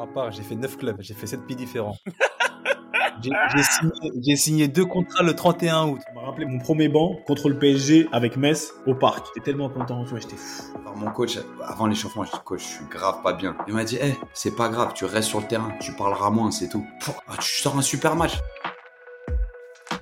Moi, à part, j'ai fait 9 clubs, j'ai fait 7 pays différents. J'ai signé, deux contrats le 31 août. Ça m'a rappelé mon premier banc contre le PSG avec Metz au parc. J'étais tellement content, tu vois, j'étais fou. Alors mon coach, avant l'échauffement, je dis coach, je suis grave pas bien. Il m'a dit, hé, c'est pas grave, tu restes sur le terrain, tu parleras moins, c'est tout. Ah, tu sors un super match.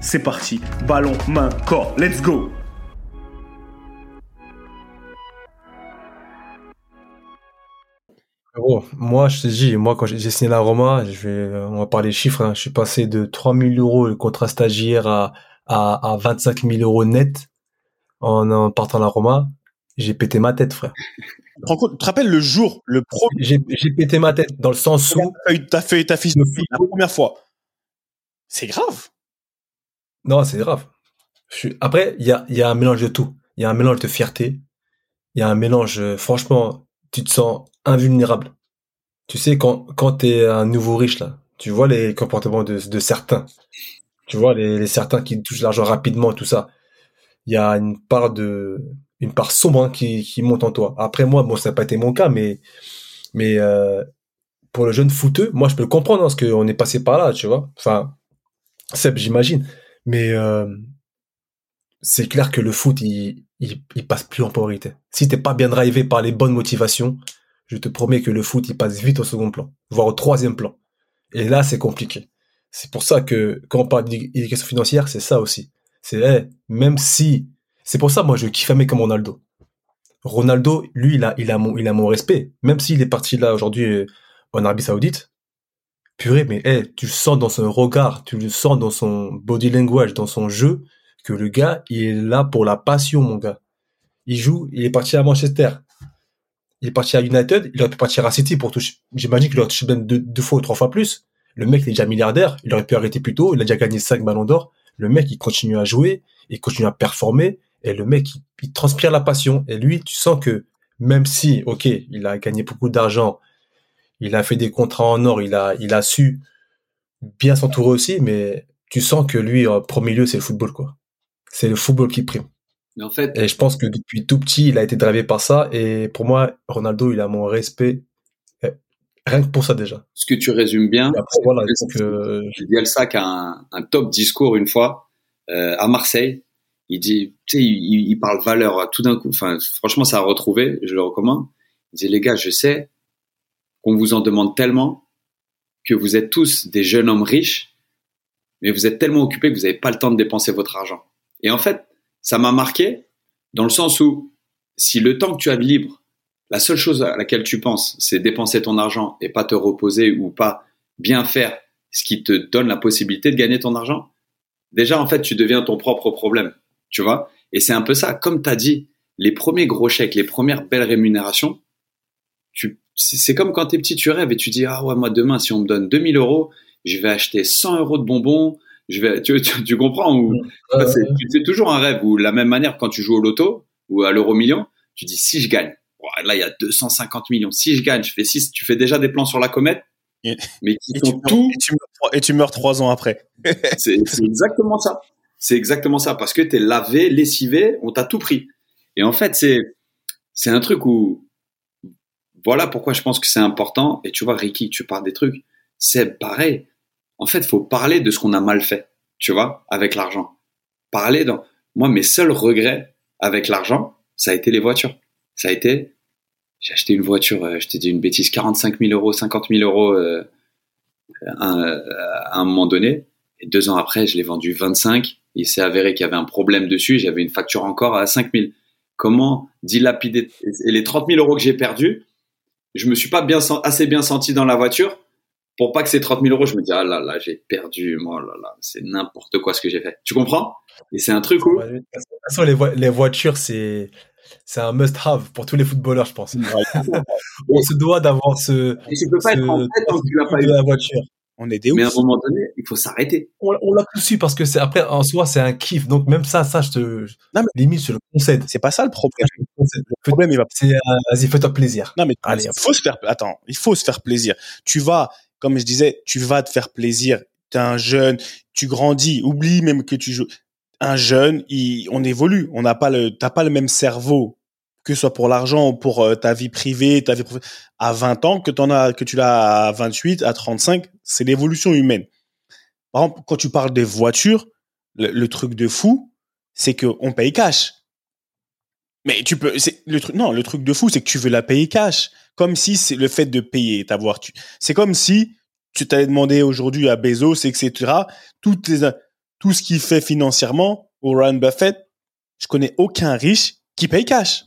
c'est parti. Ballon, main, corps. Let's go moi, je te dis, moi, quand j'ai signé la Roma, je vais, on va parler chiffres, hein. je suis passé de 3 000 euros le contrat stagiaire à, à, 25 000 euros net en, en partant à la Roma. J'ai pété ma tête, frère. Tu te rappelles le jour, le premier. J'ai pété ma tête dans le sens où. T'as fait ta fille la première fois. C'est grave. Non, c'est grave. Après, il y a, un mélange de tout. Il y a un mélange de fierté. Il y a un mélange, euh, franchement, tu te sens invulnérable. Tu sais, quand, quand t'es un nouveau riche, là, tu vois les comportements de, certains. Tu vois les, certains qui touchent l'argent rapidement, tout ça. Il y a une part de, une part sombre hein, qui, qui monte en toi. Après moi, bon, ça n'a pas été mon cas, mais, mais euh, pour le jeune footeux, moi, je peux le comprendre, hein, parce qu'on est passé par là, tu vois. Enfin, Seb, j'imagine. Mais euh, c'est clair que le foot, il, passe plus en priorité. Si t'es pas bien drivé par les bonnes motivations, je te promets que le foot, il passe vite au second plan, voire au troisième plan. Et là, c'est compliqué. C'est pour ça que quand on parle d'éducation financière, c'est ça aussi. C'est même si c'est pour ça moi je kiffe un comme Ronaldo. Ronaldo, lui, il a, il a mon, il a mon respect. Même s'il est parti là aujourd'hui euh, en Arabie Saoudite, purée, mais hey, tu sens dans son regard, tu le sens dans son body language, dans son jeu, que le gars, il est là pour la passion, mon gars. Il joue, il est parti à Manchester. Il est parti à United, il aurait pu partir à City pour toucher. J'imagine qu'il aurait touché même deux, deux, fois ou trois fois plus. Le mec, il est déjà milliardaire, il aurait pu arrêter plus tôt, il a déjà gagné cinq ballons d'or. Le mec, il continue à jouer, il continue à performer, et le mec, il, transpire la passion. Et lui, tu sens que même si, ok, il a gagné beaucoup d'argent, il a fait des contrats en or, il a, il a su bien s'entourer aussi, mais tu sens que lui, en premier lieu, c'est le football, quoi. C'est le football qui prime. Mais en fait. Et je pense que depuis tout petit, il a été drivé par ça. Et pour moi, Ronaldo, il a mon respect. Eh, rien que pour ça déjà. Ce que tu résumes bien. Après, voilà, donc, euh... Bielsa qui a un, un, top discours une fois euh, à Marseille il dit, tu sais, il, parle valeur tout d'un coup. Enfin, franchement, ça a retrouvé. Je le recommande. Il dit, les gars, je sais qu'on vous en demande tellement que vous êtes tous des jeunes hommes riches, mais vous êtes tellement occupés que vous n'avez pas le temps de dépenser votre argent. Et en fait, ça m'a marqué dans le sens où si le temps que tu as de libre, la seule chose à laquelle tu penses, c'est dépenser ton argent et pas te reposer ou pas bien faire ce qui te donne la possibilité de gagner ton argent, déjà en fait tu deviens ton propre problème tu vois. Et c'est un peu ça, comme tu as dit, les premiers gros chèques, les premières belles rémunérations, c'est comme quand t'es petit, tu rêves et tu dis, ah ouais, moi demain, si on me donne 2000 euros, je vais acheter 100 euros de bonbons, je vais, tu, tu, comprends ou c'est, toujours un rêve ou la même manière quand tu joues au loto ou à l'euro million, tu dis si je gagne, là il y a 250 millions, si je gagne, je fais 6, tu fais déjà des plans sur la comète, mais qui et, tu tout... et, tu meurs, trois ans après. c'est exactement ça. C'est exactement ça, parce que tu es lavé, lessivé, on t'a tout pris. Et en fait, c'est c'est un truc où voilà pourquoi je pense que c'est important. Et tu vois, Ricky, tu parles des trucs, c'est pareil. En fait, faut parler de ce qu'on a mal fait, tu vois, avec l'argent. Parler dans moi, mes seuls regrets avec l'argent, ça a été les voitures. Ça a été, j'ai acheté une voiture, euh, je t'ai dit une bêtise, 45 000 euros, 50 000 euros euh, à un moment donné. Et deux ans après, je l'ai vendu 25 il s'est avéré qu'il y avait un problème dessus, j'avais une facture encore à 5000. Comment dilapider et les 30 000 euros que j'ai perdus, je me suis pas bien assez bien senti dans la voiture pour pas que ces 30 000 euros, je me dis ah là là, j'ai perdu, moi là là, c'est n'importe quoi ce que j'ai fait. Tu comprends? Et c'est un truc où. De toute façon, les, les voitures, c'est c'est un must-have pour tous les footballeurs, je pense. on se doit d'avoir ce. Et tu peux pas être en tête tant que tu l'as pas eu la voiture. On est des Mais à un moment donné, il faut s'arrêter. On, l'a tous su parce que c'est après en soi c'est un kiff. Donc même ça, ça je te non, mais, limite je le concède. C'est pas ça le problème. Le problème il va. C'est euh, vas-y fais-toi plaisir. Non mais Allez, il faut se faire. Attends, il faut se faire plaisir. Tu vas, comme je disais, tu vas te faire plaisir. T'es un jeune, tu grandis. Oublie même que tu joues. Un jeune, il, on évolue. On n'a pas le, t'as pas le même cerveau que ce soit pour l'argent ou pour euh, ta vie privée, ta vie à 20 ans, que, en as, que tu l'as à 28, à 35, c'est l'évolution humaine. Par exemple, quand tu parles des voitures, le, truc de fou, c'est qu'on paye cash. Mais tu peux, c'est le truc, non, le truc de fou, c'est que tu veux la payer cash. Comme si c'est le fait de payer ta voiture. C'est comme si tu t'allais demander aujourd'hui à Bezos, etc., toutes les, tout ce qu'il fait financièrement, au Warren Buffett, je connais aucun riche qui paye cash.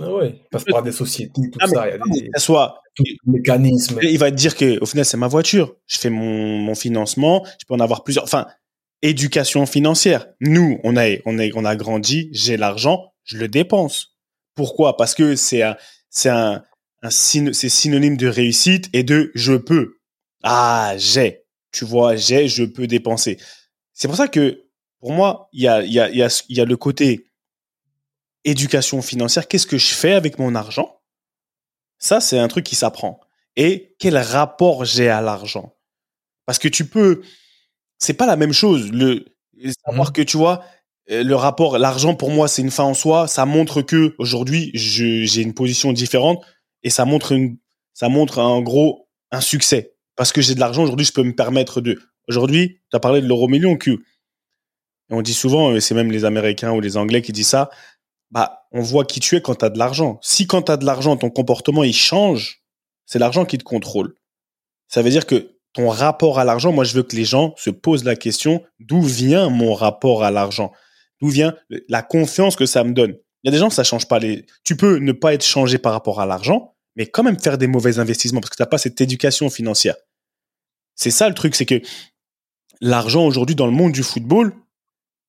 Ah ouais, passe par des sociétés, tout ah, ça. Il y a des, soit, mécanismes. Il va te dire que au final, c'est ma voiture. Je fais mon, mon financement, je peux en avoir plusieurs. Enfin, éducation financière. Nous, on a, on a, on a grandi, j'ai l'argent, je le dépense. Pourquoi? Parce que c'est un, c'est un, un c'est synonyme de réussite et de je peux. Ah, j'ai. Tu vois, j'ai, je peux dépenser. C'est pour ça que, pour moi, il y a, il y a, il y a, il y a le côté éducation financière, qu'est-ce que je fais avec mon argent? Ça, c'est un truc qui s'apprend. Et quel rapport j'ai à l'argent? Parce que tu peux, c'est pas la même chose. Le savoir mmh. que tu vois, euh, le rapport, l'argent pour moi, c'est une fin en soi. Ça montre que aujourd'hui, j'ai une position différente et ça montre une, ça montre en gros un succès. Parce que j'ai de l'argent aujourd'hui, je peux me permettre de. Aujourd'hui, tu as parlé de l'euro million Q. Et on dit souvent, c'est même les Américains ou les Anglais qui disent ça, bah, on voit qui tu es quand tu as de l'argent. Si quand tu as de l'argent, ton comportement, il change, c'est l'argent qui te contrôle. Ça veut dire que ton rapport à l'argent, moi, je veux que les gens se posent la question, d'où vient mon rapport à l'argent? D'où vient la confiance que ça me donne? Il y a des gens, ça change pas les, tu peux ne pas être changé par rapport à l'argent, mais quand même faire des mauvais investissements parce que tu n'as pas cette éducation financière. C'est ça le truc, c'est que l'argent aujourd'hui dans le monde du football,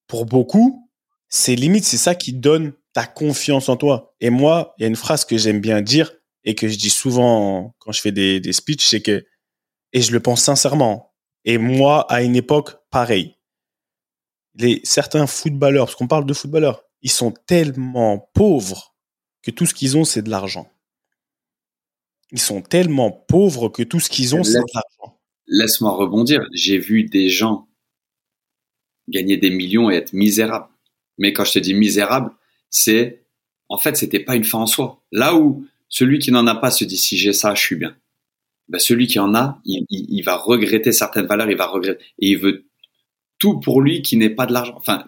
pour beaucoup, c'est limite, c'est ça qui donne ta confiance en toi. Et moi, il y a une phrase que j'aime bien dire et que je dis souvent quand je fais des, des speeches, c'est que, et je le pense sincèrement, et moi, à une époque, pareil. Les, certains footballeurs, parce qu'on parle de footballeurs, ils sont tellement pauvres que tout ce qu'ils ont, c'est de l'argent. Ils sont tellement pauvres que tout ce qu'ils ont, c'est de l'argent. Laisse-moi rebondir. J'ai vu des gens gagner des millions et être misérables. Mais quand je te dis misérable, c'est en fait c'était pas une fin en soi. Là où celui qui n'en a pas se dit si j'ai ça, je suis bien. Ben, celui qui en a, il, va regretter certaines valeurs, il va regretter et il veut tout pour lui qui n'est pas de l'argent. Enfin,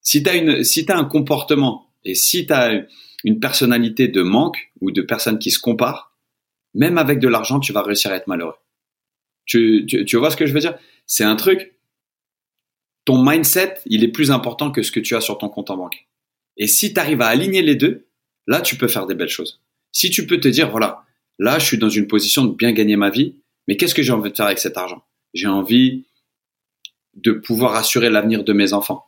si tu as une si as un comportement et si tu as une personnalité de manque ou de personne qui se compare, même avec de l'argent, tu vas réussir à être malheureux. Tu, tu, tu vois ce que je veux dire? C'est un truc. Ton mindset, il est plus important que ce que tu as sur ton compte en banque. Et si tu arrives à aligner les deux, là, tu peux faire des belles choses. Si tu peux te dire, voilà, là, je suis dans une position de bien gagner ma vie, mais qu'est-ce que j'ai envie de faire avec cet argent? J'ai envie de pouvoir assurer l'avenir de mes enfants.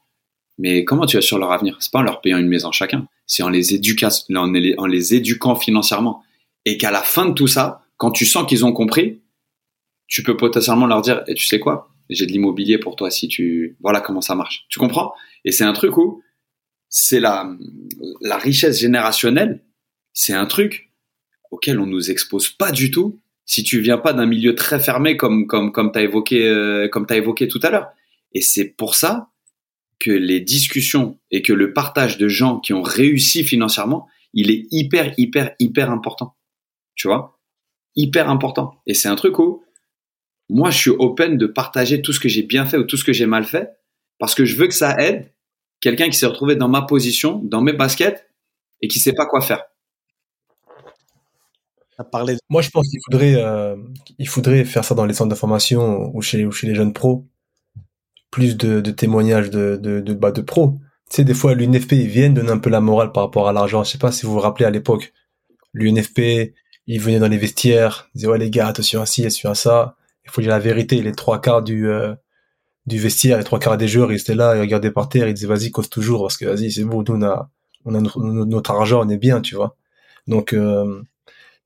Mais comment tu assures leur avenir? C'est pas en leur payant une maison chacun, c'est en les, les, en les éduquant financièrement. Et qu'à la fin de tout ça, quand tu sens qu'ils ont compris, tu peux potentiellement leur dire, et tu sais quoi? J'ai de l'immobilier pour toi si tu... Voilà comment ça marche. Tu comprends? Et c'est un truc où c'est la, la richesse générationnelle, c'est un truc auquel on nous expose pas du tout si tu viens pas d'un milieu très fermé comme comme comme t'as évoqué euh, comme t'as évoqué tout à l'heure. Et c'est pour ça que les discussions et que le partage de gens qui ont réussi financièrement, il est hyper hyper hyper important. Tu vois? Hyper important. Et c'est un truc où moi je suis open de partager tout ce que j'ai bien fait ou tout ce que j'ai mal fait parce que je veux que ça aide quelqu'un qui s'est retrouvé dans ma position, dans mes baskets, et qui sait pas quoi faire. Moi, je pense qu'il faudrait, euh, il faudrait faire ça dans les centres de formation ou chez, ou chez les jeunes pros. Plus de, témoignages de, de, de, bah, de pros. Tu sais, des fois, l'UNFP, ils viennent donner un peu la morale par rapport à l'argent. Je sais pas si vous vous rappelez à l'époque. L'UNFP, il venait dans les vestiaires, il disait ouais les gars, attention à ci, attention à ça. Il faut dire la vérité, les trois quarts du euh, du vestiaire, les trois quarts des joueurs, ils étaient là, ils regardaient par terre, ils disaient vas-y cause toujours parce que vas-y c'est bon, nous on a on a notre, argent, on est bien, tu vois. Donc euh,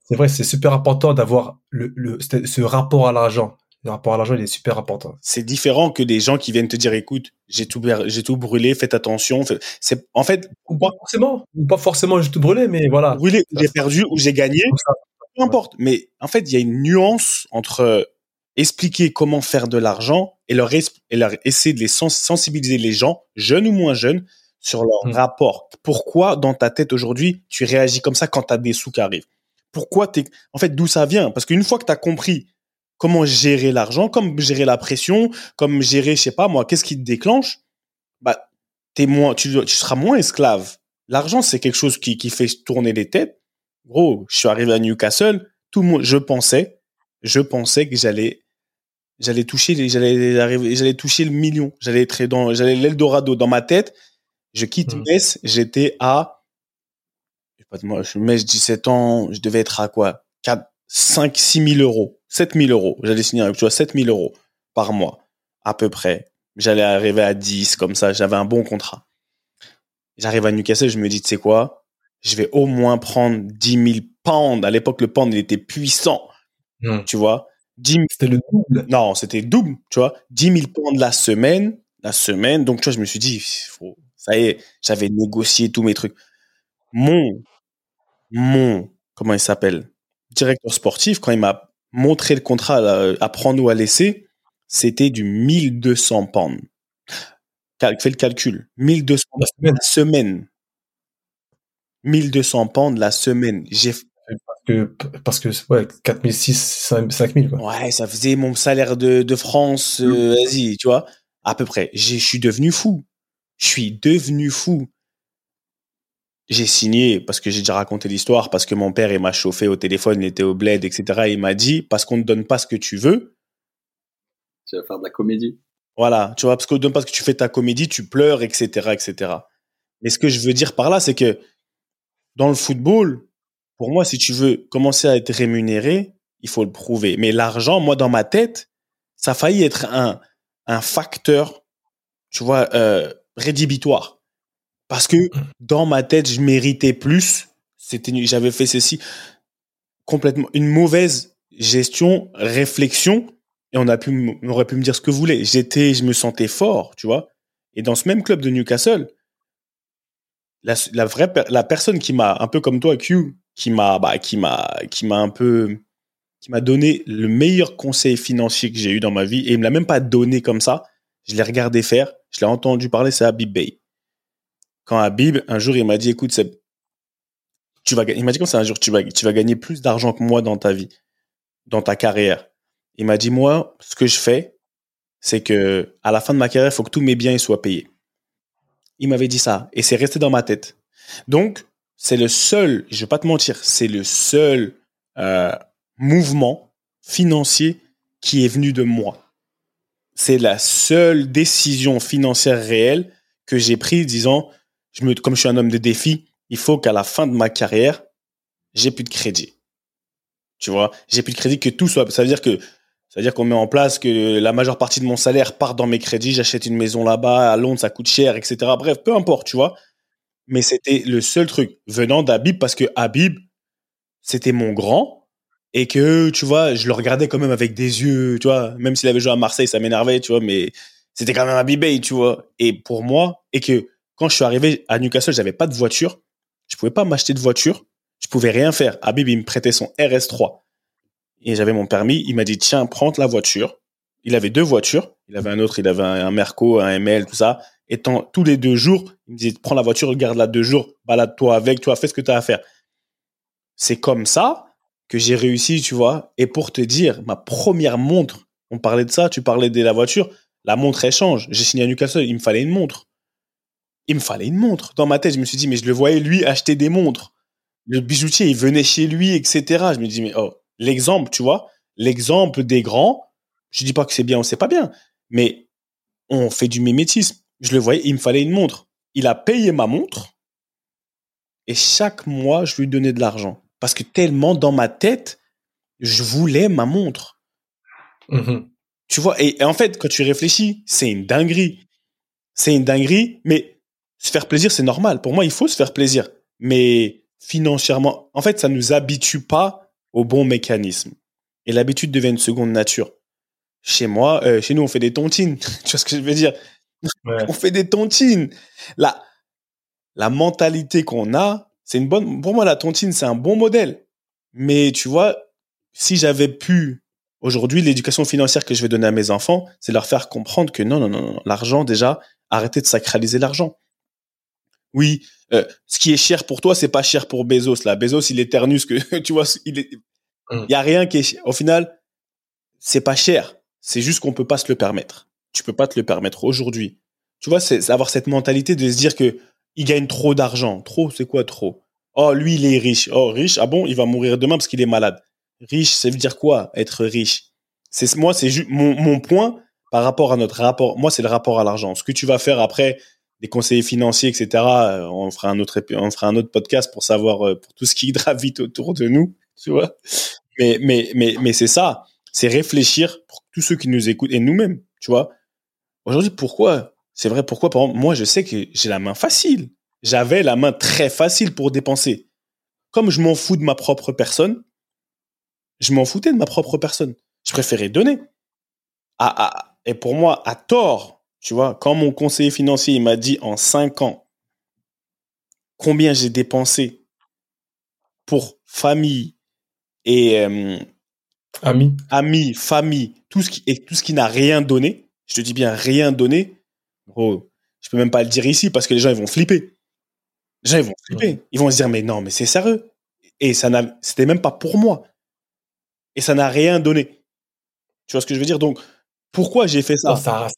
c'est vrai, c'est super important d'avoir le, le ce rapport à l'argent. Le rapport à l'argent, il est super important. C'est différent que des gens qui viennent te dire, écoute, j'ai tout, j'ai tout brûlé, faites attention. C'est, en fait. Ou pas forcément, ou pas forcément j'ai tout brûlé, mais voilà. Brûlé, j'ai perdu ou j'ai gagné. Peu importe. Mais en fait, il y a une nuance entre expliquer comment faire de l'argent et leur, et leur essayer de les sensibiliser les gens, jeunes ou moins jeunes, sur leur mmh. rapport. Pourquoi, dans ta tête aujourd'hui, tu réagis comme ça quand tu as des sous qui arrivent? Pourquoi t'es... En fait, d'où ça vient? Parce qu'une fois que tu as compris comment gérer l'argent, comme gérer la pression, comme gérer, je sais pas moi, qu'est-ce qui te déclenche, bah, t'es moins, tu, tu seras moins esclave. L'argent, c'est quelque chose qui, qui fait tourner les têtes. Gros, je suis arrivé à Newcastle, tout le monde, je pensais, je pensais que j'allais, j'allais toucher, j'allais arriver, j'allais toucher le million. J'allais être dans, j'allais l'Eldorado dans ma tête. Je quitte mmh. Metz, j'étais à, je sais pas, moi, je Metz 17 ans, je devais être à quoi? 4, 5, 6 000 euros. 7 000 euros. J'allais signer avec, tu vois, 7 000 euros par mois, à peu près. J'allais arriver à 10, comme ça, j'avais un bon contrat. J'arrive à Newcastle, je me dis, tu sais quoi, je vais au moins prendre 10 000 pounds. À l'époque, le pound, il était puissant. Hmm. Tu vois? 10 C'était le double. Non, c'était double, tu vois. 10 000 pounds la semaine, la semaine. Donc, tu vois, je me suis dit, faut... ça y est, j'avais négocié tous mes trucs. Mon, mon, comment il s'appelle? Directeur sportif, quand il m'a montrer le contrat, apprends-nous à laisser, c'était du 1200 pounds. fais le calcul. 1200 la semaine. la semaine. 1200 pounds la semaine. J'ai que, parce que, ouais, 4006, 5000, quoi. Ouais, ça faisait mon salaire de, de France, euh, mmh. vas-y, tu vois, à peu près. Je suis devenu fou. Je suis devenu fou j'ai signé parce que j'ai déjà raconté l'histoire, parce que mon père il m'a chauffé au téléphone, il était au bled, etc. il m'a dit parce qu'on ne donne pas ce que tu veux. Tu vas faire de la comédie. Voilà, tu vois, parce qu'on ne donne pas ce que tu fais ta comédie, tu pleures, etc., etc. Mais ce que je veux dire par là, c'est que dans le football, pour moi, si tu veux commencer à être rémunéré, il faut le prouver. Mais l'argent, moi, dans ma tête, ça a failli être un, un facteur, tu vois, euh, rédhibitoire parce que dans ma tête, je méritais plus. C'était, j'avais fait ceci complètement une mauvaise gestion, réflexion, et on a pu, on aurait pu me dire ce que vous voulez. J'étais, je me sentais fort, tu vois. Et dans ce même club de Newcastle, la, la vraie, la personne qui m'a, un peu comme toi, Q, qui m'a, bah, qui m'a, qui m'a un peu, qui m'a donné le meilleur conseil financier que j'ai eu dans ma vie, et il me l'a même pas donné comme ça. Je l'ai regardé faire, je l'ai entendu parler, c'est Habib Bey quand Habib, un jour, il m'a dit, écoute, tu vas, il m'a dit comme ça un jour, tu vas, tu vas gagner plus d'argent que moi dans ta vie, dans ta carrière. Il m'a dit, moi, ce que je fais, c'est que à la fin de ma carrière, il faut que tous mes biens soient payés. Il m'avait dit ça et c'est resté dans ma tête. Donc, c'est le seul, je vais pas te mentir, c'est le seul euh, mouvement financier qui est venu de moi. C'est la seule décision financière réelle que j'ai prise disant je me, comme je suis un homme de défi, il faut qu'à la fin de ma carrière, j'ai plus de crédit. Tu vois, j'ai plus de crédit que tout soit. Ça veut dire que ça veut dire qu'on met en place que la majeure partie de mon salaire part dans mes crédits. J'achète une maison là-bas à Londres, ça coûte cher, etc. Bref, peu importe, tu vois? Mais c'était le seul truc venant d'Habib parce que Habib, c'était mon grand et que tu vois, je le regardais quand même avec des yeux, tu vois. Même s'il avait joué à Marseille, ça m'énervait, tu vois. Mais c'était quand même Habib, tu vois. Et pour moi, et que quand je suis arrivé à Newcastle, j'avais pas de voiture. Je pouvais pas m'acheter de voiture. Je pouvais rien faire. Habib, il me prêtait son RS3. Et j'avais mon permis. Il m'a dit, tiens, prends la voiture. Il avait deux voitures. Il avait un autre, il avait un Merco, un ML, tout ça. Et tous les deux jours, il me disait, prends la voiture, regarde-la deux jours, balade-toi avec, toi, fais ce que tu as à faire. C'est comme ça que j'ai réussi, tu vois. Et pour te dire, ma première montre, on parlait de ça, tu parlais de la voiture, la montre, elle change. J'ai signé à Newcastle, il me fallait une montre il me fallait une montre. Dans ma tête, je me suis dit, mais je le voyais lui acheter des montres. Le bijoutier, il venait chez lui, etc. Je me dis, mais oh, l'exemple, tu vois, l'exemple des grands, je dis pas que c'est bien ou c'est pas bien, mais on fait du mimétisme. Je le voyais, il me fallait une montre. Il a payé ma montre et chaque mois, je lui donnais de l'argent. parce que tellement dans ma tête, je voulais ma montre. Mhm. Tu vois, et, en fait, quand tu réfléchis, c'est une dinguerie. C'est une dinguerie, mais se faire plaisir, c'est normal. Pour moi, il faut se faire plaisir. Mais financièrement, en fait, ça nous habitue pas au bon mécanisme. Et l'habitude devient une seconde nature. Chez moi, euh, chez nous, on fait des tontines. tu vois ce que je veux dire? On fait des tontines. La, la mentalité qu'on a, c'est une bonne. Pour moi, la tontine, c'est un bon modèle. Mais tu vois, si j'avais pu aujourd'hui, l'éducation financière que je vais donner à mes enfants, c'est leur faire comprendre que non, non, non, non l'argent déjà, arrêtez de sacraliser l'argent. Oui, euh, ce qui est cher pour toi, c'est pas cher pour Bezos. Là, Bezos, il éternue ce que tu vois. Il est, mm. y a rien qui est. Au final, c'est pas cher. C'est juste qu'on peut pas se le permettre. Tu peux pas te le permettre aujourd'hui. Tu vois, c'est avoir cette mentalité de se dire que il gagne trop d'argent. Trop, c'est quoi trop? Oh, lui, il est riche. Oh, riche. Ah bon, il va mourir demain parce qu'il est malade. Riche, ça veut dire quoi Être riche? C'est moi, c'est juste mon, mon point par rapport à notre rapport. Moi, c'est le rapport à l'argent. Ce que tu vas faire après, des conseillers financiers, etc. Euh, on fera un autre, on fera un autre podcast pour savoir euh, pour tout ce qui gravite autour de nous, tu vois? Mais, mais, mais, mais c'est ça. C'est réfléchir pour tous ceux qui nous écoutent et nous-mêmes, tu vois? Aujourd'hui, pourquoi? C'est vrai, pourquoi? Par exemple, moi, je sais que j'ai la main facile. J'avais la main très facile pour dépenser. Comme je m'en fous de ma propre personne, je m'en foutais de ma propre personne. Je préférais donner. Et pour moi, à tort, tu vois, quand mon conseiller financier m'a dit en cinq ans combien j'ai dépensé pour famille et euh, amis, amis, famille, tout ce qui et tout ce qui n'a rien donné, je te dis bien rien donné, gros, je peux même pas le dire ici parce que les gens ils vont flipper. Les gens ils vont flipper, ils vont se dire mais non mais c'est sérieux et ça n'a c'était même pas pour moi et ça n'a rien donné. Tu vois ce que je veux dire? Donc pourquoi j'ai fait ça, ça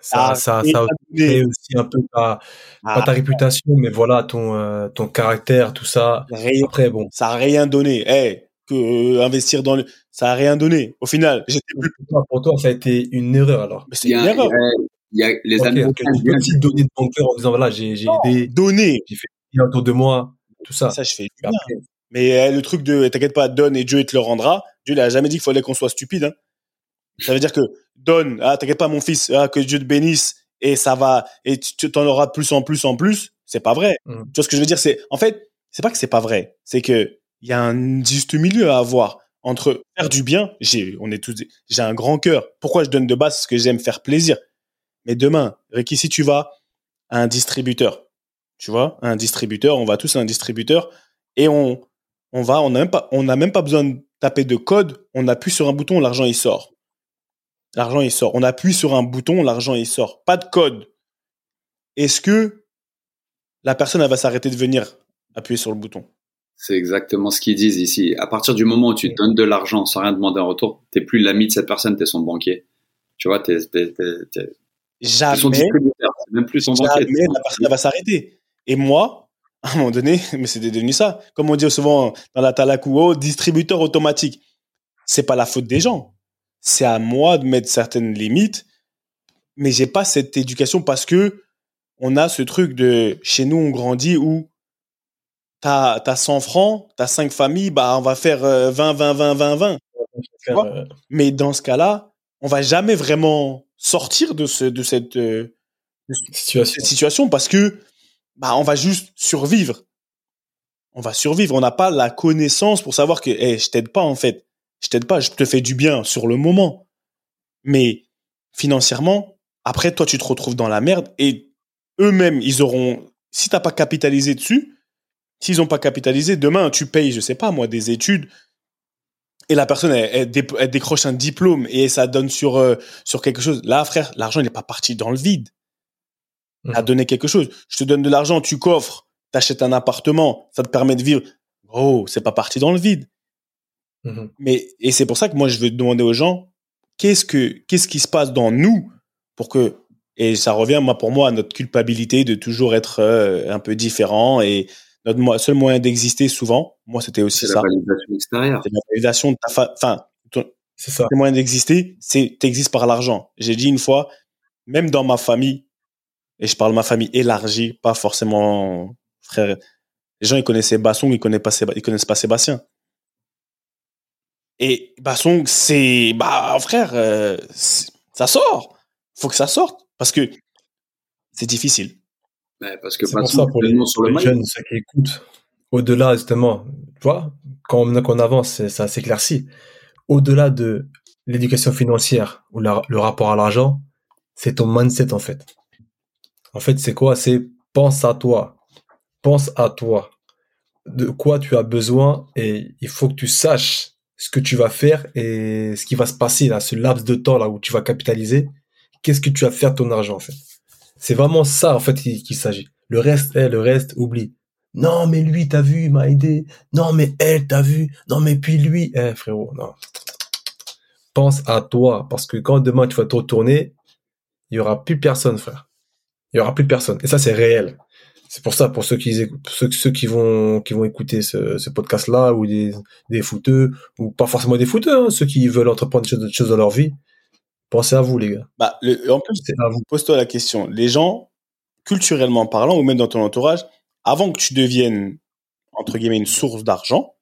ça, ah, ça, ça aussi un peu ta, pas ta ah. réputation, mais voilà, ton, euh, ton caractère, tout ça. Rien, Après, bon. Ça a rien donné. Eh, que euh, investir dans le, ça a rien donné. Au final, j'étais plus. Pour toi, ça a été une erreur, alors. c'est une erreur. Il y a les okay, okay. Aussi donner de ton cœur en disant, voilà, j'ai, j'ai aidé. Donner. J'ai fait autour de moi, tout ça. Ça, je fais bien. Mais eh, le truc de, t'inquiète pas, donne et Dieu te le rendra. Dieu, il a jamais dit qu'il fallait qu'on soit stupide, hein. Ça veut dire que donne, ah, t'inquiète pas, mon fils, ah, que Dieu te bénisse et ça va, et tu t'en auras plus en plus en plus. C'est pas vrai. Mm. Tu vois ce que je veux dire? C'est, en fait, c'est pas que c'est pas vrai. C'est que il y a un juste milieu à avoir entre faire du bien. J'ai, on est tous, j'ai un grand cœur. Pourquoi je donne de base? Parce que j'aime faire plaisir? Mais demain, Ricky, si tu vas à un distributeur, tu vois, un distributeur, on va tous à un distributeur et on, on va, on n'a même pas, on n'a même pas besoin de taper de code. On appuie sur un bouton, l'argent il sort l'argent il sort. On appuie sur un bouton, l'argent il sort. Pas de code. Est-ce que la personne va s'arrêter de venir appuyer sur le bouton? C'est exactement ce qu'ils disent ici. À partir du moment où tu donnes de l'argent sans rien demander en retour, t'es plus l'ami de cette personne, t'es son banquier. Tu vois, t'es, jamais, son distributeur, même plus son jamais la personne va s'arrêter. Et moi, à un moment donné, mais c'est devenu ça. Comme on dit souvent dans la Talakuo, distributeur automatique. C'est pas la faute des gens c'est à moi de mettre certaines limites, mais j'ai pas cette éducation parce que on a ce truc de chez nous on grandit où t'as as 100 francs, t'as 5 familles, bah on va faire 20 20 20 20 20. mais dans ce cas-là, on va jamais vraiment sortir de ce de cette, euh, situation. situation parce que bah on va juste survivre. On va survivre, on n'a pas la connaissance pour savoir que hey, je t'aide pas en fait je t'aide pas, je te fais du bien sur le moment. Mais financièrement, après, toi, tu te retrouves dans la merde et eux-mêmes, ils auront, si t'as pas capitalisé dessus, s'ils n'ont pas capitalisé, demain, tu payes, je sais pas, moi, des études et la personne, elle, décroche un diplôme et ça donne sur, euh, sur quelque chose. Là, frère, l'argent, il n'est pas parti dans le vide. Il a mmh. donné quelque chose. Je te donne de l'argent, tu coffres, t'achètes un appartement, ça te permet de vivre. Oh, c'est pas parti dans le vide. Mmh Mais et c'est pour ça que moi je veux demander aux gens qu'est-ce que qu'est-ce qui se passe dans nous pour que et ça revient moi pour moi à notre culpabilité de toujours être euh, un peu différent et notre seul moyen d'exister souvent moi c'était aussi ça. La validation extérieure. C'est la validation de ta enfin c'est ça. Le moyen d'exister c'est t'existes par l'argent. J'ai dit une fois même dans ma famille et je parle de ma famille élargie pas forcément frère Les gens, ils connaissaient Basson, ils connaissent pas, ils connaissent pas Sébastien. Et Basson, c'est, bah, frère, euh, ça sort. Faut que ça sorte. Parce que c'est difficile. Parce que c'est pour ça, pour les, sur le jeunes, ceux qui écoutent, au-delà, justement, tu vois, quand on, avance, ça s'éclaircit. Au-delà de l'éducation financière ou le rapport à l'argent, c'est ton mindset, en fait. En fait, c'est quoi? C'est pense à toi. Pense à toi. De quoi tu as besoin et il faut que tu saches ce que tu vas faire et ce qui va se passer là, ce laps de temps là où tu vas capitaliser. Qu'est-ce que tu vas faire de ton argent en fait? C'est vraiment ça en fait qu'il s'agit. Le reste, eh, le reste, oublie. Non mais lui, t'as vu, il m'a aidé. Non mais elle, t'as vu. Non mais puis lui, eh frérot, non. Pense à toi parce que quand demain tu vas te retourner, il y aura plus personne, frère. Il y aura plus personne. Et ça, c'est réel. C'est pour ça, pour ceux qui ceux, qui vont qui vont écouter ce, podcast-là ou des des footeux ou pas forcément des footeux, hein, ceux qui veulent entreprendre des choses, choses dans leur vie, pensez à vous les gars. Bah, le, en plus, à vous. Pose-toi la question. Les gens, culturellement parlant, ou même dans ton entourage, avant que tu deviennes entre guillemets une source d'argent,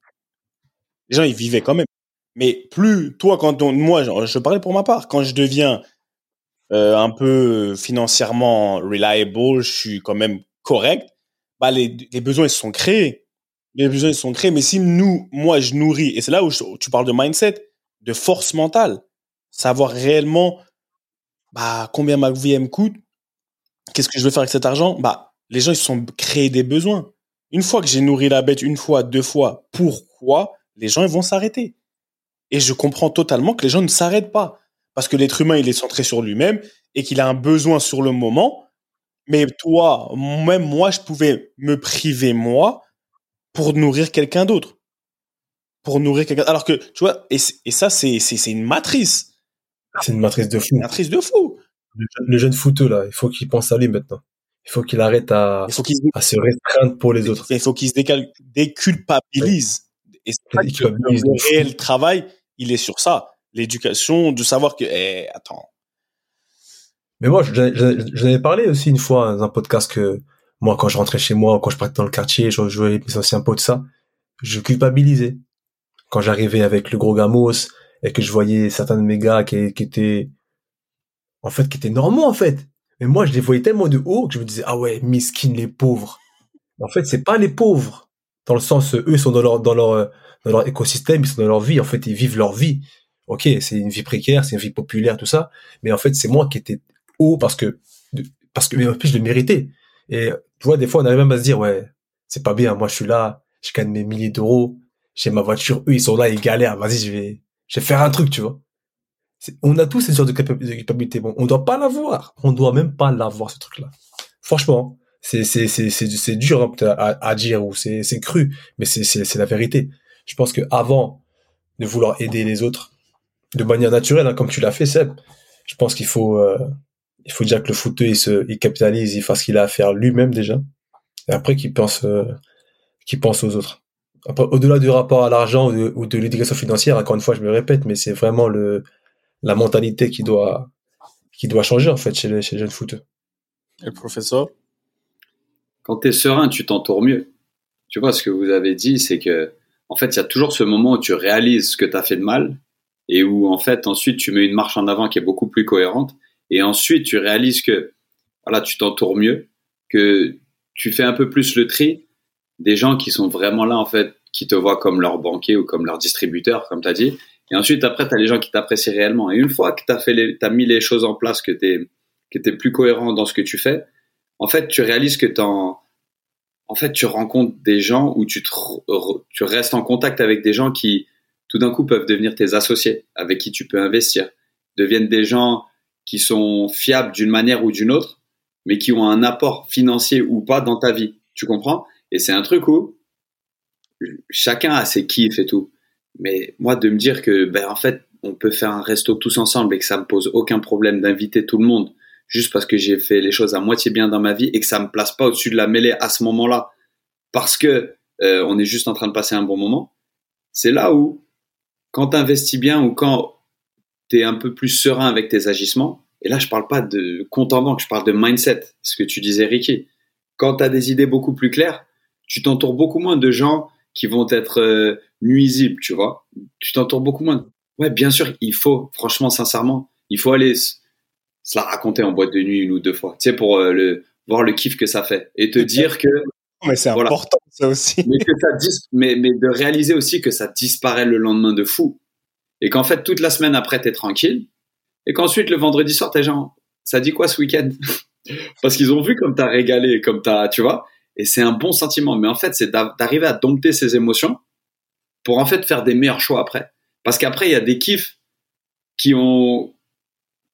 les gens ils vivaient quand même. Mais plus toi, quand on, moi, je, je parlais pour ma part, quand je deviens euh, un peu financièrement reliable, je suis quand même correct, bah les, les besoins ils se sont créés. Les besoins ils se sont créés. Mais si nous, moi, je nourris, et c'est là où tu parles de mindset, de force mentale, savoir réellement bah, combien ma vie me coûte, qu'est-ce que je veux faire avec cet argent, bah les gens ils se sont créés des besoins. Une fois que j'ai nourri la bête une fois, deux fois, pourquoi les gens ils vont s'arrêter? Et je comprends totalement que les gens ne s'arrêtent pas parce que l'être humain, il est centré sur lui-même et qu'il a un besoin sur le moment. Mais toi, même moi, je pouvais me priver moi pour nourrir quelqu'un d'autre. Pour nourrir quelqu'un. Alors que, tu vois, et, ça, c'est, c'est, une matrice. C'est une matrice de fou. Une matrice de fou. Le, jeune footeux, là, il faut qu'il pense à lui maintenant. Il faut qu'il arrête à, il faut qu'il à se restreindre pour les autres. Il faut qu'il se déculpabilise. Et c'est le réel travail, il est sur ça l'éducation, de savoir que, eh, attends. Mais moi, j'en avais parlé aussi une fois dans un podcast que moi, quand je rentrais chez moi, quand je partais dans le quartier, je jouais mes anciens potes, ça, je culpabilisais. Quand j'arrivais avec le gros gamos et que je voyais certains de mes gars qui, étaient, en fait, qui étaient normaux, en fait. Mais moi, je les voyais tellement de haut que je me disais, ah ouais, miskin, les pauvres. En fait, c'est pas les pauvres. Dans le sens, eux, ils sont dans leur, dans leur, dans leur écosystème, ils sont dans leur vie. En fait, ils vivent leur vie ok, c'est une vie précaire, c'est une vie populaire, tout ça, mais en fait, c'est moi qui étais haut parce que, parce que, mais en plus, je le méritais. Et, tu vois, des fois, on arrive même à se dire, ouais, c'est pas bien, moi, je suis là, je gagne mes milliers d'euros, j'ai ma voiture, eux, ils sont là, ils galèrent, vas-y, je vais, je vais faire un truc, tu vois. On a tous cette sorte de culpabilité. Bon, on doit pas l'avoir. On doit même pas l'avoir, ce truc-là. Franchement, c'est, c'est, c'est, c'est, dur hein, à, dire ou c'est, cru, mais c'est, la vérité. Je pense que avant de vouloir aider les autres, de manière naturelle, hein, comme tu l'as fait, Seb. Je pense qu'il faut, euh, faut déjà que le footeux il se, il capitalise, il fasse ce qu'il a à faire lui-même déjà, et après qu'il pense, euh, qu'il pense aux autres. Au-delà du rapport à l'argent ou de, l'éducation financière, encore une fois, je me répète, mais c'est vraiment le, la mentalité qui doit, qui doit changer en fait chez les, chez les jeunes footeux. Et le professeur? Quand tu es serein, tu t'entoures mieux. Tu vois, ce que vous avez dit, c'est que, en fait, il y a toujours ce moment où tu réalises ce que tu as fait de mal et où en fait ensuite tu mets une marche en avant qui est beaucoup plus cohérente et ensuite tu réalises que voilà tu t'entoures mieux que tu fais un peu plus le tri des gens qui sont vraiment là en fait qui te voient comme leur banquier ou comme leur distributeur comme tu as dit. Et ensuite après tu as les gens qui t'apprécient réellement. Et une fois que tu as fait les as mis les choses en place que tu que tu es plus cohérent dans ce que tu fais en fait tu réalises que en en fait tu rencontres des gens où tu tu restes en contact avec des gens qui tout d'un coup peuvent devenir tes associés avec qui tu peux investir, deviennent des gens qui sont fiables d'une manière ou d'une autre, mais qui ont un apport financier ou pas dans ta vie. Tu comprends? Et c'est un truc où chacun a ses kiffs et tout. Mais moi, de me dire que, ben, en fait, on peut faire un resto tous ensemble et que ça me pose aucun problème d'inviter tout le monde juste parce que j'ai fait les choses à moitié bien dans ma vie et que ça me place pas au-dessus de la mêlée à ce moment-là parce que euh, on est juste en train de passer un bon moment. C'est là où quand tu investis bien ou quand tu es un peu plus serein avec tes agissements, et là je parle pas de compte en banque, je parle de mindset, ce que tu disais Ricky. Quand tu as des idées beaucoup plus claires, tu t'entoures beaucoup moins de gens qui vont être euh, nuisibles, tu vois. Tu t'entoures beaucoup moins. Ouais, bien sûr, il faut, franchement, sincèrement, il faut aller se la raconter en boîte de nuit une ou deux fois, tu sais, pour euh, le, voir le kiff que ça fait et te dire que. Mais c'est important, ça aussi. Mais, que ça mais, mais de réaliser aussi que ça disparaît le lendemain de fou. Et qu'en fait, toute la semaine après, t'es tranquille. Et qu'ensuite, le vendredi soir, t'es genre, ça dit quoi ce week-end? Parce qu'ils ont vu comme t'as régalé, comme t'as, tu vois. Et c'est un bon sentiment. Mais en fait, c'est d'arriver à dompter ces émotions pour en fait faire des meilleurs choix après. Parce qu'après, il y a des kiffs qui ont,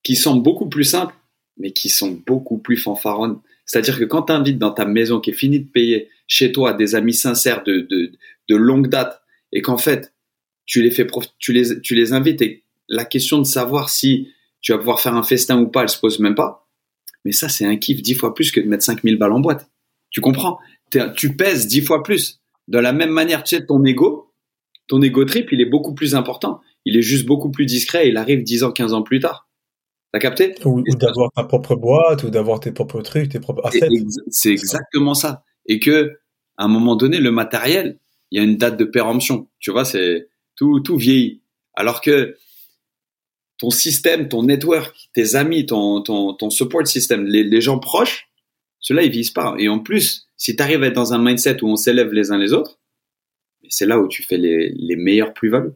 qui sont beaucoup plus simples, mais qui sont beaucoup plus fanfaronnes. C'est-à-dire que quand tu invites dans ta maison qui est finie de payer chez toi des amis sincères de, de, de longue date et qu'en fait, tu les fais, tu les, tu les invites et la question de savoir si tu vas pouvoir faire un festin ou pas, elle se pose même pas. Mais ça, c'est un kiff dix fois plus que de mettre 5000 balles en boîte. Tu comprends? Tu pèses dix fois plus. De la même manière, tu sais, ton ego, ton ego trip, il est beaucoup plus important. Il est juste beaucoup plus discret et il arrive 10 ans, 15 ans plus tard. T'as capté? Ou, d'avoir ta propre boîte, ou d'avoir tes propres trucs, tes propres assets. C'est exactement ça. Et que, à un moment donné, le matériel, il y a une date de péremption. Tu vois, c'est tout, tout vieillit. Alors que ton système, ton network, tes amis, ton, ton, ton support system, les, les gens proches, ceux-là, ils visent pas. Et en plus, si tu arrives à être dans un mindset où on s'élève les uns les autres, c'est là où tu fais les, les meilleures plus-values.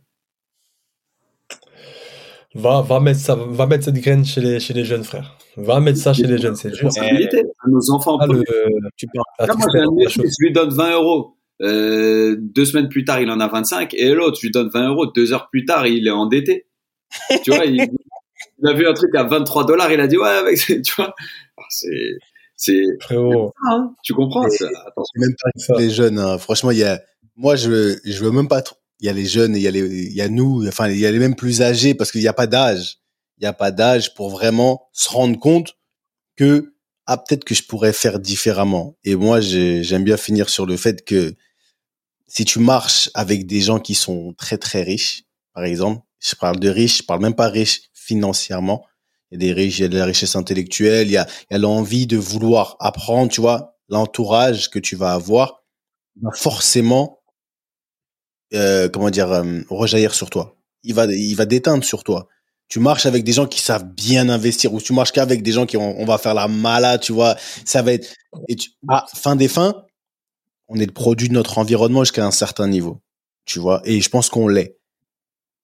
Va, va, mettre ça, va mettre cette graine chez les, chez les jeunes frères. Va mettre ça chez les jeunes, c'est juste. À nos enfants. Ah, le, tu parles. moi, j'ai un je lui donne 20 euros. Euh, deux semaines plus tard, il en a 25. Et l'autre, je lui donne 20 euros. Deux heures plus tard, il est endetté. tu vois, il, a vu un truc à 23 dollars. Il a dit, ouais, avec, tu vois. Ah, c'est, c'est, hein. tu comprends? Même pas les jeunes, hein. franchement, il y a, moi, je, je veux même pas trop. Il y a les jeunes, il y a les, il y a nous, enfin, il y a les mêmes plus âgés parce qu'il n'y a pas d'âge. Il n'y a pas d'âge pour vraiment se rendre compte que, ah, peut-être que je pourrais faire différemment. Et moi, j'aime bien finir sur le fait que si tu marches avec des gens qui sont très, très riches, par exemple, je parle de riches, je parle même pas riches financièrement. Il y a des riches, il y a de la richesse intellectuelle, il y a, il y a l'envie de vouloir apprendre, tu vois, l'entourage que tu vas avoir va forcément euh, comment dire, euh, rejaillir sur toi. Il va, il va déteindre sur toi. Tu marches avec des gens qui savent bien investir ou tu marches qu'avec des gens qui ont, on va faire la malade, tu vois. Ça va être, et tu, à fin des fins, on est le produit de notre environnement jusqu'à un certain niveau, tu vois. Et je pense qu'on l'est.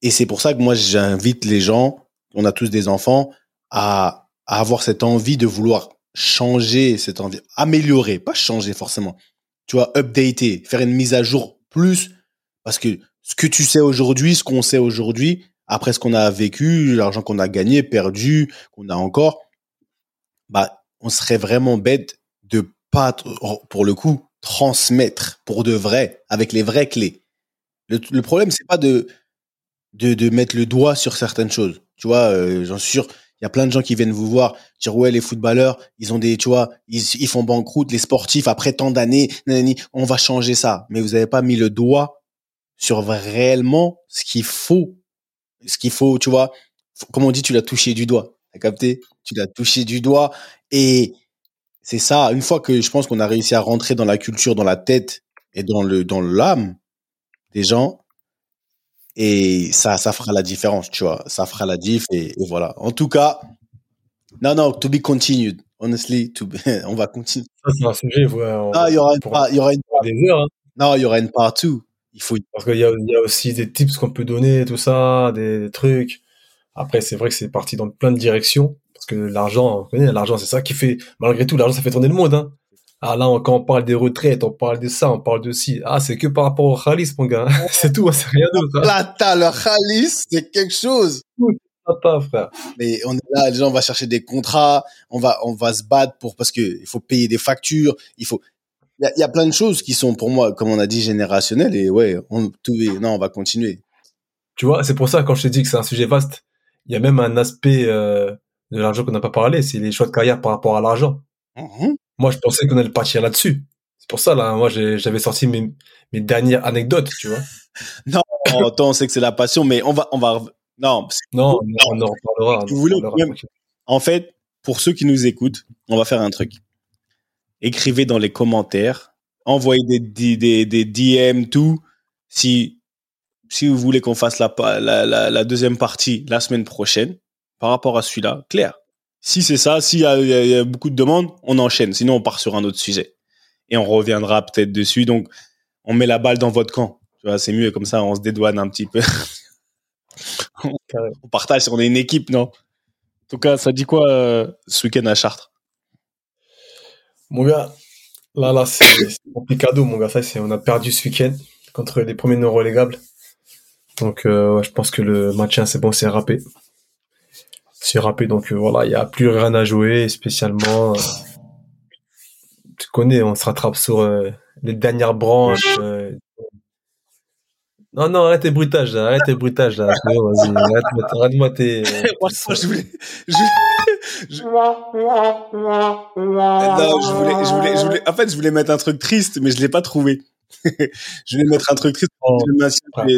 Et c'est pour ça que moi, j'invite les gens, on a tous des enfants, à, avoir cette envie de vouloir changer cette envie, améliorer, pas changer forcément. Tu vois, updater, faire une mise à jour plus parce que ce que tu sais aujourd'hui, ce qu'on sait aujourd'hui, après ce qu'on a vécu, l'argent qu'on a gagné, perdu, qu'on a encore, bah, on serait vraiment bête de pas, pour le coup, transmettre pour de vrai, avec les vraies clés. Le, le problème, c'est pas de, de, de mettre le doigt sur certaines choses. Tu vois, euh, j'en suis sûr, il y a plein de gens qui viennent vous voir dire ouais les footballeurs ils ont des tu vois ils, font banqueroute les sportifs après tant d'années on va changer ça mais vous n'avez pas mis le doigt sur réellement ce qu'il faut, ce qu'il faut, tu vois. Comme on dit, tu l'as touché du doigt. T'as capté? Tu l'as touché du doigt. Et c'est ça, une fois que je pense qu'on a réussi à rentrer dans la culture, dans la tête et dans le dans l'âme des gens, et ça, ça fera la différence, tu vois. Ça fera la diff et, voilà. En tout cas, non, non, to be continued. Honestly, to on va continuer. Ça, c'est un sujet, Ah, il y aura une, il y aura une, des heures, hein. Non, il y aura une partout. Il faut. Parce qu'il y y a aussi des tips qu'on peut donner, tout ça, des, trucs. Après, c'est vrai que c'est parti dans plein de directions. Parce que l'argent, l'argent, c'est ça qui fait, malgré tout, l'argent, ça fait tourner le monde, hein. Ah là, quand on parle des retraites, on parle de ça, on parle de ci. Ah, c'est que par rapport au khalis, mon gars. c'est tout, c'est rien d'autre. Hein. T'as le khalis, c'est quelque chose. Pas, frère. Mais on est là, les gens, on va chercher des contrats, on va, on va se battre pour, parce que il faut payer des factures, il faut, il y a, plein de choses qui sont pour moi, comme on a dit, générationnelles. Et ouais, on, tout, non, on va continuer. Tu vois, c'est pour ça quand je t'ai dit que c'est un sujet vaste, il y a même un aspect euh, de l'argent qu'on n'a pas parlé, c'est les choix de carrière par rapport à l'argent. Mm-hmm. Moi, je pensais qu'on allait partir là-dessus. C'est pour ça, là, moi, j'avais sorti mes, mes dernières anecdotes, tu vois. non, on sait que c'est la passion, mais on va, on va, non. Non, on en reparlera. En fait, pour ceux qui nous écoutent, on va faire un truc écrivez dans les commentaires envoyez des, des, des, DM, tout. Si, si vous voulez qu'on fasse la, la, la, la, deuxième partie la semaine prochaine, par rapport à celui-là, clair. Si c'est ça, s'il y, y, a beaucoup de demandes, on enchaîne. Sinon, on part sur un autre sujet. Et on reviendra peut-être dessus. Donc, on met la balle dans votre camp. Tu vois, c'est mieux comme ça, on se dédouane un petit peu. on partage, on est une équipe, non? En tout cas, ça dit quoi euh, ce week-end à Chartres? Mon gars, là, là, c'est complicado, mon gars. Ça, c'est, on a perdu ce week-end contre les premiers non relégables. Donc, euh, je pense que le match c'est bon, c'est râpé. C'est râpé, donc euh, voilà, il n'y a plus rien à jouer, spécialement. tu connais, on se rattrape sur les dernières branches non, non, arrête tes bruitages, là. arrête tes bruitages, là. vas-y, arrête-moi tes... Moi, je voulais... Je... Je... Non, je voulais, je voulais, je voulais, en fait, je voulais mettre un truc triste, mais je l'ai pas trouvé. je voulais mettre un truc triste. Oh,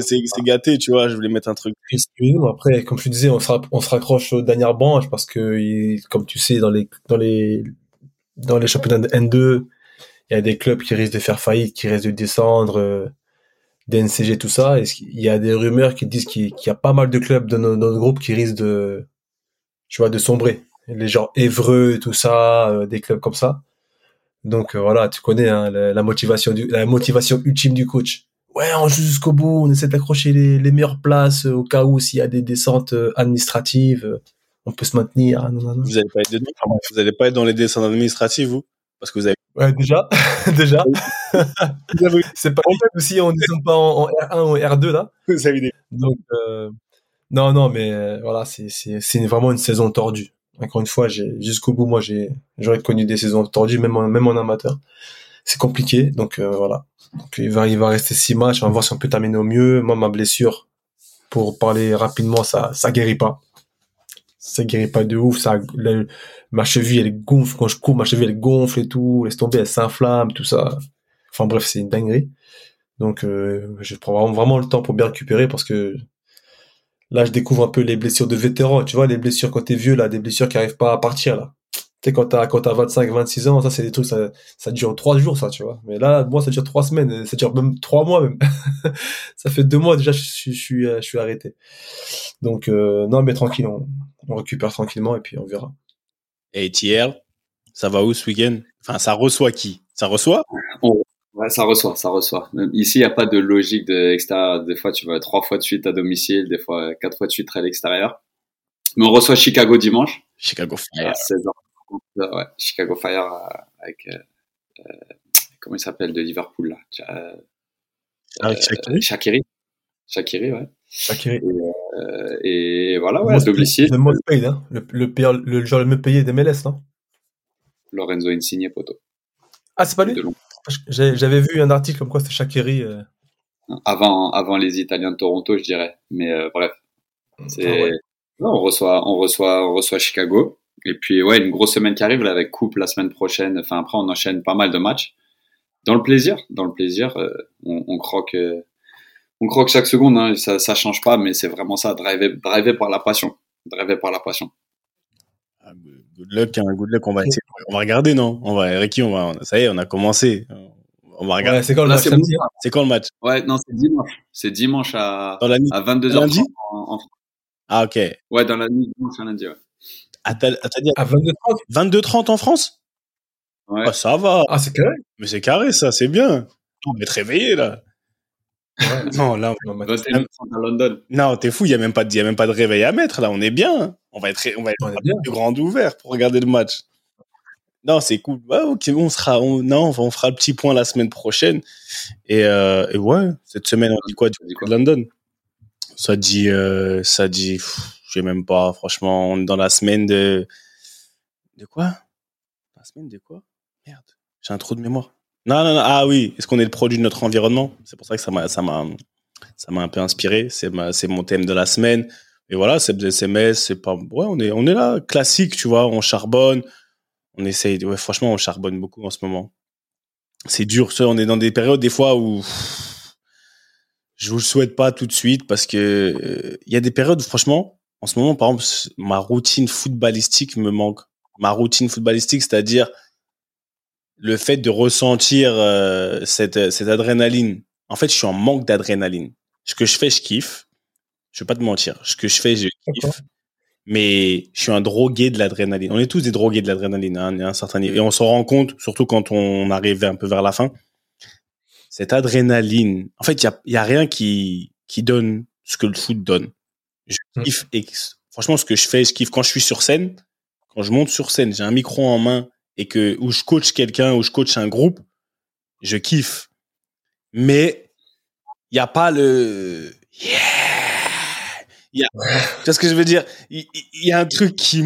c'est, c'est gâté, tu vois. Je voulais mettre un truc triste. après, comme je disais, on se, on se raccroche aux dernières branches parce que, comme tu sais, dans les, dans les, dans les championnats de N2, il y a des clubs qui risquent de faire faillite, qui risquent de descendre. Euh, DNCG, tout ça. Il y a des rumeurs qui disent qu'il y a pas mal de clubs dans notre, groupe qui risquent de, tu vois, de sombrer. Les gens Évreux, tout ça, euh, des clubs comme ça. Donc euh, voilà, tu connais hein, la, motivation du, la motivation ultime du coach. Ouais, on joue jusqu'au bout, on essaie d'accrocher les, les, meilleures places au cas où s'il y a des descentes euh, administratives, on peut se maintenir. Ah, vous n'allez pas être vous allez pas être dans les descentes administratives, vous, parce que vous avez Ouais, déjà, déjà. c'est pas aussi on n'est pas en, R1 ou R2 là. Donc euh, non non mais euh, voilà c'est vraiment une saison tordue. Encore une fois, jusqu'au bout moi j'aurais connu des saisons tordues même en, même en amateur. C'est compliqué donc euh, voilà. Il va rester six matchs, on va voir si on peut terminer au mieux. Moi ma blessure pour parler rapidement ça ça guérit pas ça guérit pas de ouf, ça, ma cheville elle gonfle, quand je cours ma cheville elle gonfle et tout, laisse tomber, elle s'inflamme, tout ça. Enfin bref, c'est une dinguerie. Donc euh, je prends vraiment le temps pour bien récupérer parce que là je découvre un peu les blessures de vétérans, tu vois, les blessures quand t'es vieux là, des blessures qui arrivent pas à partir là. Tu sais, quand t'as, quand t'as 25, 26 ans, ça c'est des trucs, ça, ça dure trois jours ça, tu vois. Mais là, moi ça dure trois semaines, ça dure même trois mois même. ça fait deux mois déjà je, je, je suis, je suis arrêté. Donc euh, non mais tranquille, on, on récupère tranquillement et puis on verra. Et TR, ça va où ce week-end? Enfin, ça reçoit qui? Ça reçoit? Ouais, ça reçoit, ça reçoit. Ici, il n'y a pas de logique de extérieur. Des fois, tu vas trois fois de suite à domicile, des fois quatre fois de suite à l'extérieur. Mais on reçoit Chicago dimanche. Chicago Fire. Ouais, Chicago Fire euh, avec euh, euh, comment il s'appelle de Liverpool là? Avec Shakiri. Shakiri. Shakiri, ouais. Shakiri. Euh, et voilà, ouais, domicile. Le most paid, hein. le, le, le, le joueur le mieux payé des MLS, non? Lorenzo Insigne, poto. Ah, c'est pas lui? J'avais vu un article comme quoi c'était Shakiri. Euh... Avant, avant les Italiens de Toronto, je dirais. Mais euh, bref. C'est... Ah ouais. non, on, reçoit, on, reçoit, on reçoit Chicago. Et puis, ouais, une grosse semaine qui arrive là, avec Coupe la semaine prochaine. Enfin, après, on enchaîne pas mal de matchs. Dans le plaisir, dans le plaisir, euh, on, on croque on croque chaque seconde, hein, ça, ça change pas, mais c'est vraiment ça, driver, driver par la passion, driver par la passion. Ah, good luck, hein, good luck, on va essayer. on va regarder, non? On va, Ricky, on va, ça y est, on a commencé. On va regarder. c'est quand le match C'est quand le match? Ouais, non, c'est dimanche. C'est dimanche à, dans la nuit. à 22h30 en, en, Ah, ok. Ouais, dans la nuit, dimanche à lundi, ouais. À, dit à 22h30 22h30 en France? Ouais. Ah, ça va. Ah, c'est carré. Mais c'est carré, ça, c'est bien. On va être réveillé, là. non, là, on va à London. Non, t'es fou, il y a même pas de, y a même pas de réveil à mettre, là, on est bien. On va être, on va être on bien. grand ouvert pour regarder le match. Non, c'est cool. Ok, on sera, on, non, on fera le petit point la semaine prochaine. Et, euh, et ouais, cette semaine, on dit quoi du coup London? Ça dit, euh, ça dit, je sais même pas, franchement, on est dans la semaine de, de quoi? La semaine de quoi? Merde, j'ai un trou de mémoire. Non, non, non. Ah oui. Est-ce qu'on est le produit de notre environnement C'est pour ça que ça m'a, ça m'a, ça m'a un peu inspiré. C'est ma, c'est mon thème de la semaine. Et voilà, c'est des SMS. C'est pas. Ouais, on est, on est là, classique, tu vois. On charbonne. On essaye. Ouais, franchement, on charbonne beaucoup en ce moment. C'est dur. Ça, on est dans des périodes des fois où je vous le souhaite pas tout de suite parce que il y a des périodes, franchement, en ce moment, par exemple, ma routine footballistique me manque. Ma routine footballistique, c'est-à-dire le fait de ressentir euh, cette, cette adrénaline. En fait, je suis en manque d'adrénaline. Ce que je fais, je kiffe. Je vais pas te mentir. Ce que je fais, je kiffe. Mais je suis un drogué de l'adrénaline. On est tous des drogués de l'adrénaline hein, à un certain niveau. Et on s'en rend compte, surtout quand on arrive un peu vers la fin. Cette adrénaline, en fait, il y a, y a rien qui, qui donne ce que le foot donne. Je mmh. kiffe. Et franchement, ce que je fais, je kiffe quand je suis sur scène. Quand je monte sur scène, j'ai un micro en main et que où je coach quelqu'un, où je coach un groupe, je kiffe. Mais il y a pas le yeah. Y a, tu vois ce que je veux dire? Il y, a un truc qui,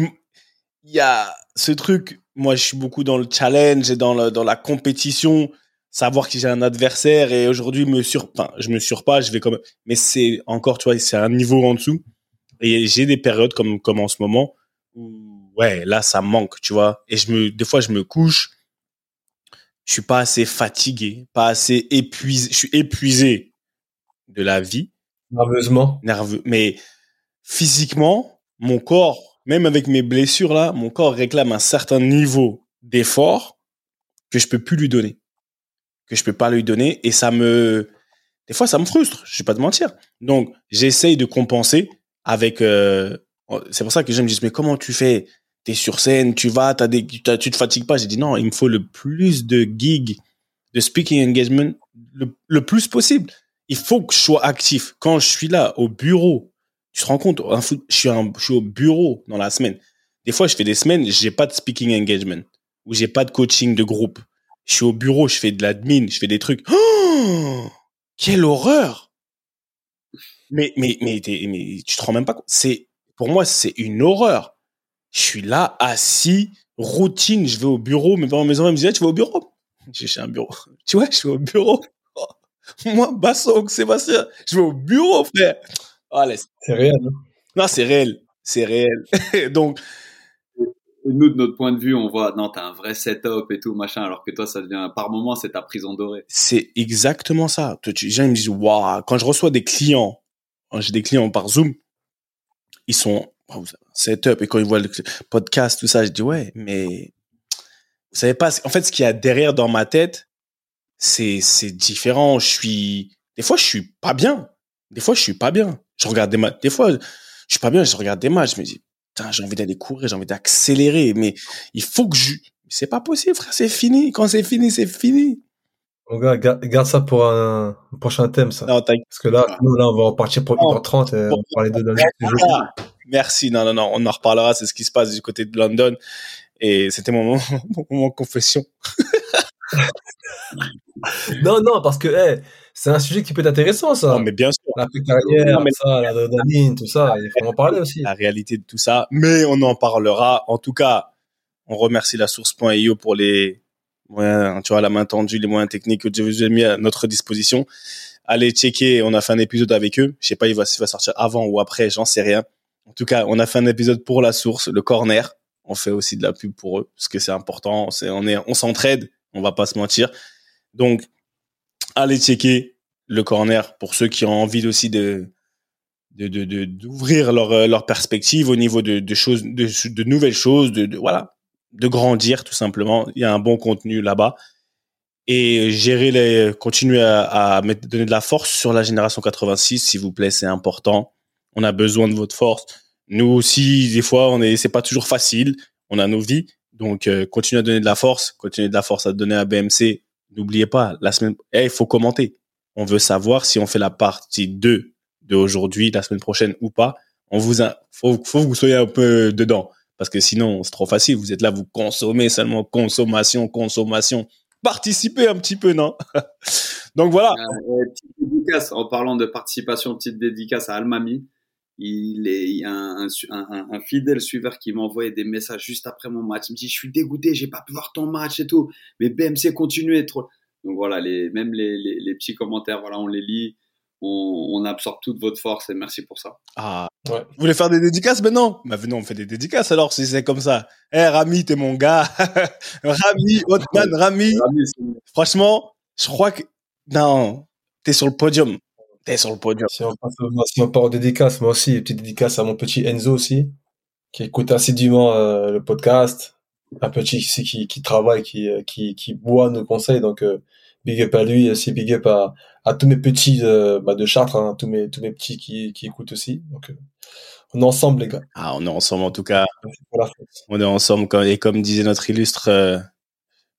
il y a ce truc. Moi, je suis beaucoup dans le challenge et dans, le, dans la compétition, savoir que j'ai un adversaire et aujourd'hui me sur, enfin, je me surpas, je vais comme, mais c'est encore, tu vois, c'est un niveau en dessous. Et j'ai des périodes comme comme en ce moment où ouais, là, ça manque, tu vois. Et je me, des fois, je me couche, je suis pas assez fatigué, pas assez épuisé, je suis épuisé de la vie. Nerveusement. Nerveux. Mais physiquement, mon corps, même avec mes blessures là, mon corps réclame un certain niveau d'effort que je peux plus lui donner. Que je peux pas lui donner. Et ça me, des fois, ça me frustre. Je vais pas te mentir. Donc, j'essaye de compenser avec, euh, c'est pour ça que je me dis, mais comment tu fais? T'es sur scène, tu vas, t'as des, tu te fatigues pas. J'ai dit non, il me faut le plus de gigs, de speaking engagement, le, plus possible. Il faut que je sois actif. Quand je suis là au bureau, tu te rends compte, je suis, au bureau dans la semaine. Des fois, je fais des semaines, j'ai pas de speaking engagement ou j'ai pas de coaching de groupe. Je suis au bureau, je fais de l'admin, je fais des trucs. Oh quelle horreur Mais mais mais, mais tu te rends même pas compte. C'est pour moi, c'est une horreur je suis là, assis, routine, je vais au bureau. Mes parents, mes enfants me disaient, tu vas au bureau? J'ai un bureau. Tu vois, je vais au bureau. Moi, Basso, Sébastien, je vais au bureau, frère. Oh, c'est réel. Hein. non, c'est réel. C'est réel. Donc, nous, de notre point de vue, on voit, non, t'as un vrai setup et tout, machin, alors que toi, ça devient, par moment, c'est ta prison dorée. C'est exactement ça. Les gens me disent, waouh, quand je reçois des clients, j'ai des clients par Zoom, ils sont setup. Et quand ils voient le podcast, tout ça, je dis, ouais, mais vous savez pas, en fait, ce qu'il y a derrière dans ma tête, c'est, c'est différent. Je suis, des fois, je suis pas bien. Des fois, je suis pas bien. Je regarde des matchs. Des fois, je suis pas bien, je regarde des matchs. Je me dis, putain, j'ai envie d'aller courir, j'ai envie d'accélérer, mais il faut que je, c'est pas possible, frère, c'est fini. Quand c'est fini, c'est fini. Mon gars, garde, ça pour un, prochain thème, ça. Parce que là, nous, là, on va repartir pour 1h30 et on va parler de Merci. Non, non, non, on en reparlera. C'est ce qui se passe du côté de London. Et c'était mon moment, mon moment confession. non, non, parce que c'est un sujet qui peut être intéressant, ça. Non, mais bien sûr. La carrière, mais... ça, la tout ça. Il faut en parler aussi. La réalité de tout ça. Mais on en parlera. En tout cas, on remercie la source.io pour les moyens, tu vois, la main tendue, les moyens techniques que je vous ai mis à notre disposition. Allez checker. On a fait un épisode avec eux. Je sais pas, il va, il va sortir avant ou après. J'en sais rien. En tout cas, on a fait un épisode pour la source, le corner. On fait aussi de la pub pour eux parce que c'est important. On est, on s'entraide. On va pas se mentir. Donc, allez checker le corner pour ceux qui ont envie aussi de, d'ouvrir leur, leur perspective au niveau de, de choses, de, nouvelles choses, de, voilà, de grandir tout simplement. Il y a un bon contenu là-bas et gérer les, continuer à, à donner de la force sur la génération 86, s'il vous plaît, c'est important. On a besoin de votre force. Nous aussi, des fois, on est, c'est pas toujours facile. On a nos vies. Donc, euh, continuez à donner de la force. Continuez de la force à donner à BMC. N'oubliez pas, la semaine, il faut commenter. On veut savoir si on fait la partie 2 de aujourd'hui, la semaine prochaine ou pas. On vous a, faut, faut que vous soyez un peu dedans. Parce que sinon, c'est trop facile. Vous êtes là, vous consommez seulement consommation, consommation. Participez un petit peu, non? Donc voilà. Euh, petite dédicace, en parlant de participation, petite dédicace à Almami il, est, il y a un, un, un, fidèle suiveur qui m'a envoyé des messages juste après mon match. Il me dit, je suis dégoûté, j'ai pas pu voir ton match et tout. Mais BMC continue à être... Donc voilà, les, même les, les, les, petits commentaires, voilà, on les lit. On, on, absorbe toute votre force et merci pour ça. Ah, ouais. Vous voulez faire des dédicaces maintenant? Bah venez, on fait des dédicaces alors si c'est comme ça. Eh hey, Rami, t'es mon gars. Rami, Hotman, Rami. Rami Franchement, je crois que non, t'es sur le podium. T'es sur le podium. Si on, passe, si on part aux dédicaces, moi aussi, petite dédicace à mon petit Enzo aussi, qui écoute assidûment euh, le podcast. un petit ici qui, qui travaille, qui, qui, qui boit nos conseils. Donc, big up à lui, aussi big up à, à tous mes petits de, bah, de Chartres, hein, tous mes tous mes petits qui, qui écoutent aussi. Donc, on est ensemble, les gars. Ah, on est ensemble en tout cas. On est ensemble, et comme disait notre illustre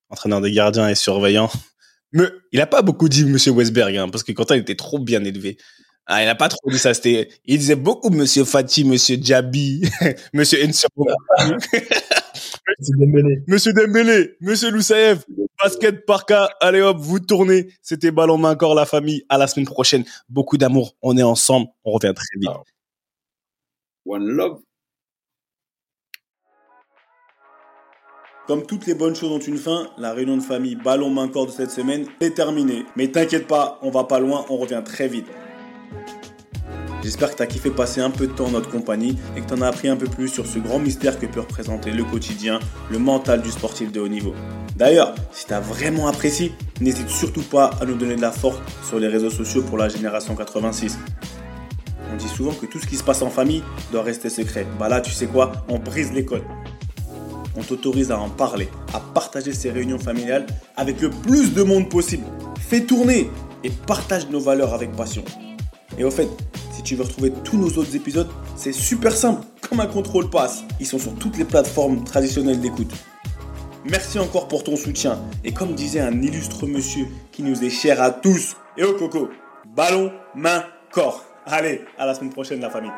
entraîneur des gardiens et surveillant, mais il a pas beaucoup dit Monsieur Westberg, hein, parce que Quentin il était trop bien élevé. Ah, il a pas trop dit ça. C'était, il disait beaucoup Monsieur Fati, Monsieur Djabi, Monsieur Ensur. Monsieur Dembélé. Monsieur Dembélé, Monsieur Loussaev, basket Parka, allez hop, vous tournez. C'était ballon main encore la famille. À la semaine prochaine. Beaucoup d'amour. On est ensemble. On revient très vite. One love. Comme toutes les bonnes choses ont une fin, la réunion de famille ballon main corps de cette semaine est terminée. Mais t'inquiète pas, on va pas loin, on revient très vite. J'espère que tu as kiffé passer un peu de temps en notre compagnie et que tu en as appris un peu plus sur ce grand mystère que peut représenter le quotidien, le mental du sportif de haut niveau. D'ailleurs, si tu as vraiment apprécié, n'hésite surtout pas à nous donner de la force sur les réseaux sociaux pour la génération 86. On dit souvent que tout ce qui se passe en famille doit rester secret. Bah là, tu sais quoi On brise les codes on t'autorise à en parler, à partager ces réunions familiales avec le plus de monde possible. Fais tourner et partage nos valeurs avec passion. Et au fait, si tu veux retrouver tous nos autres épisodes, c'est super simple, comme un contrôle passe. Ils sont sur toutes les plateformes traditionnelles d'écoute. Merci encore pour ton soutien. Et comme disait un illustre monsieur qui nous est cher à tous, et au coco, ballon, main, corps. Allez, à la semaine prochaine la famille.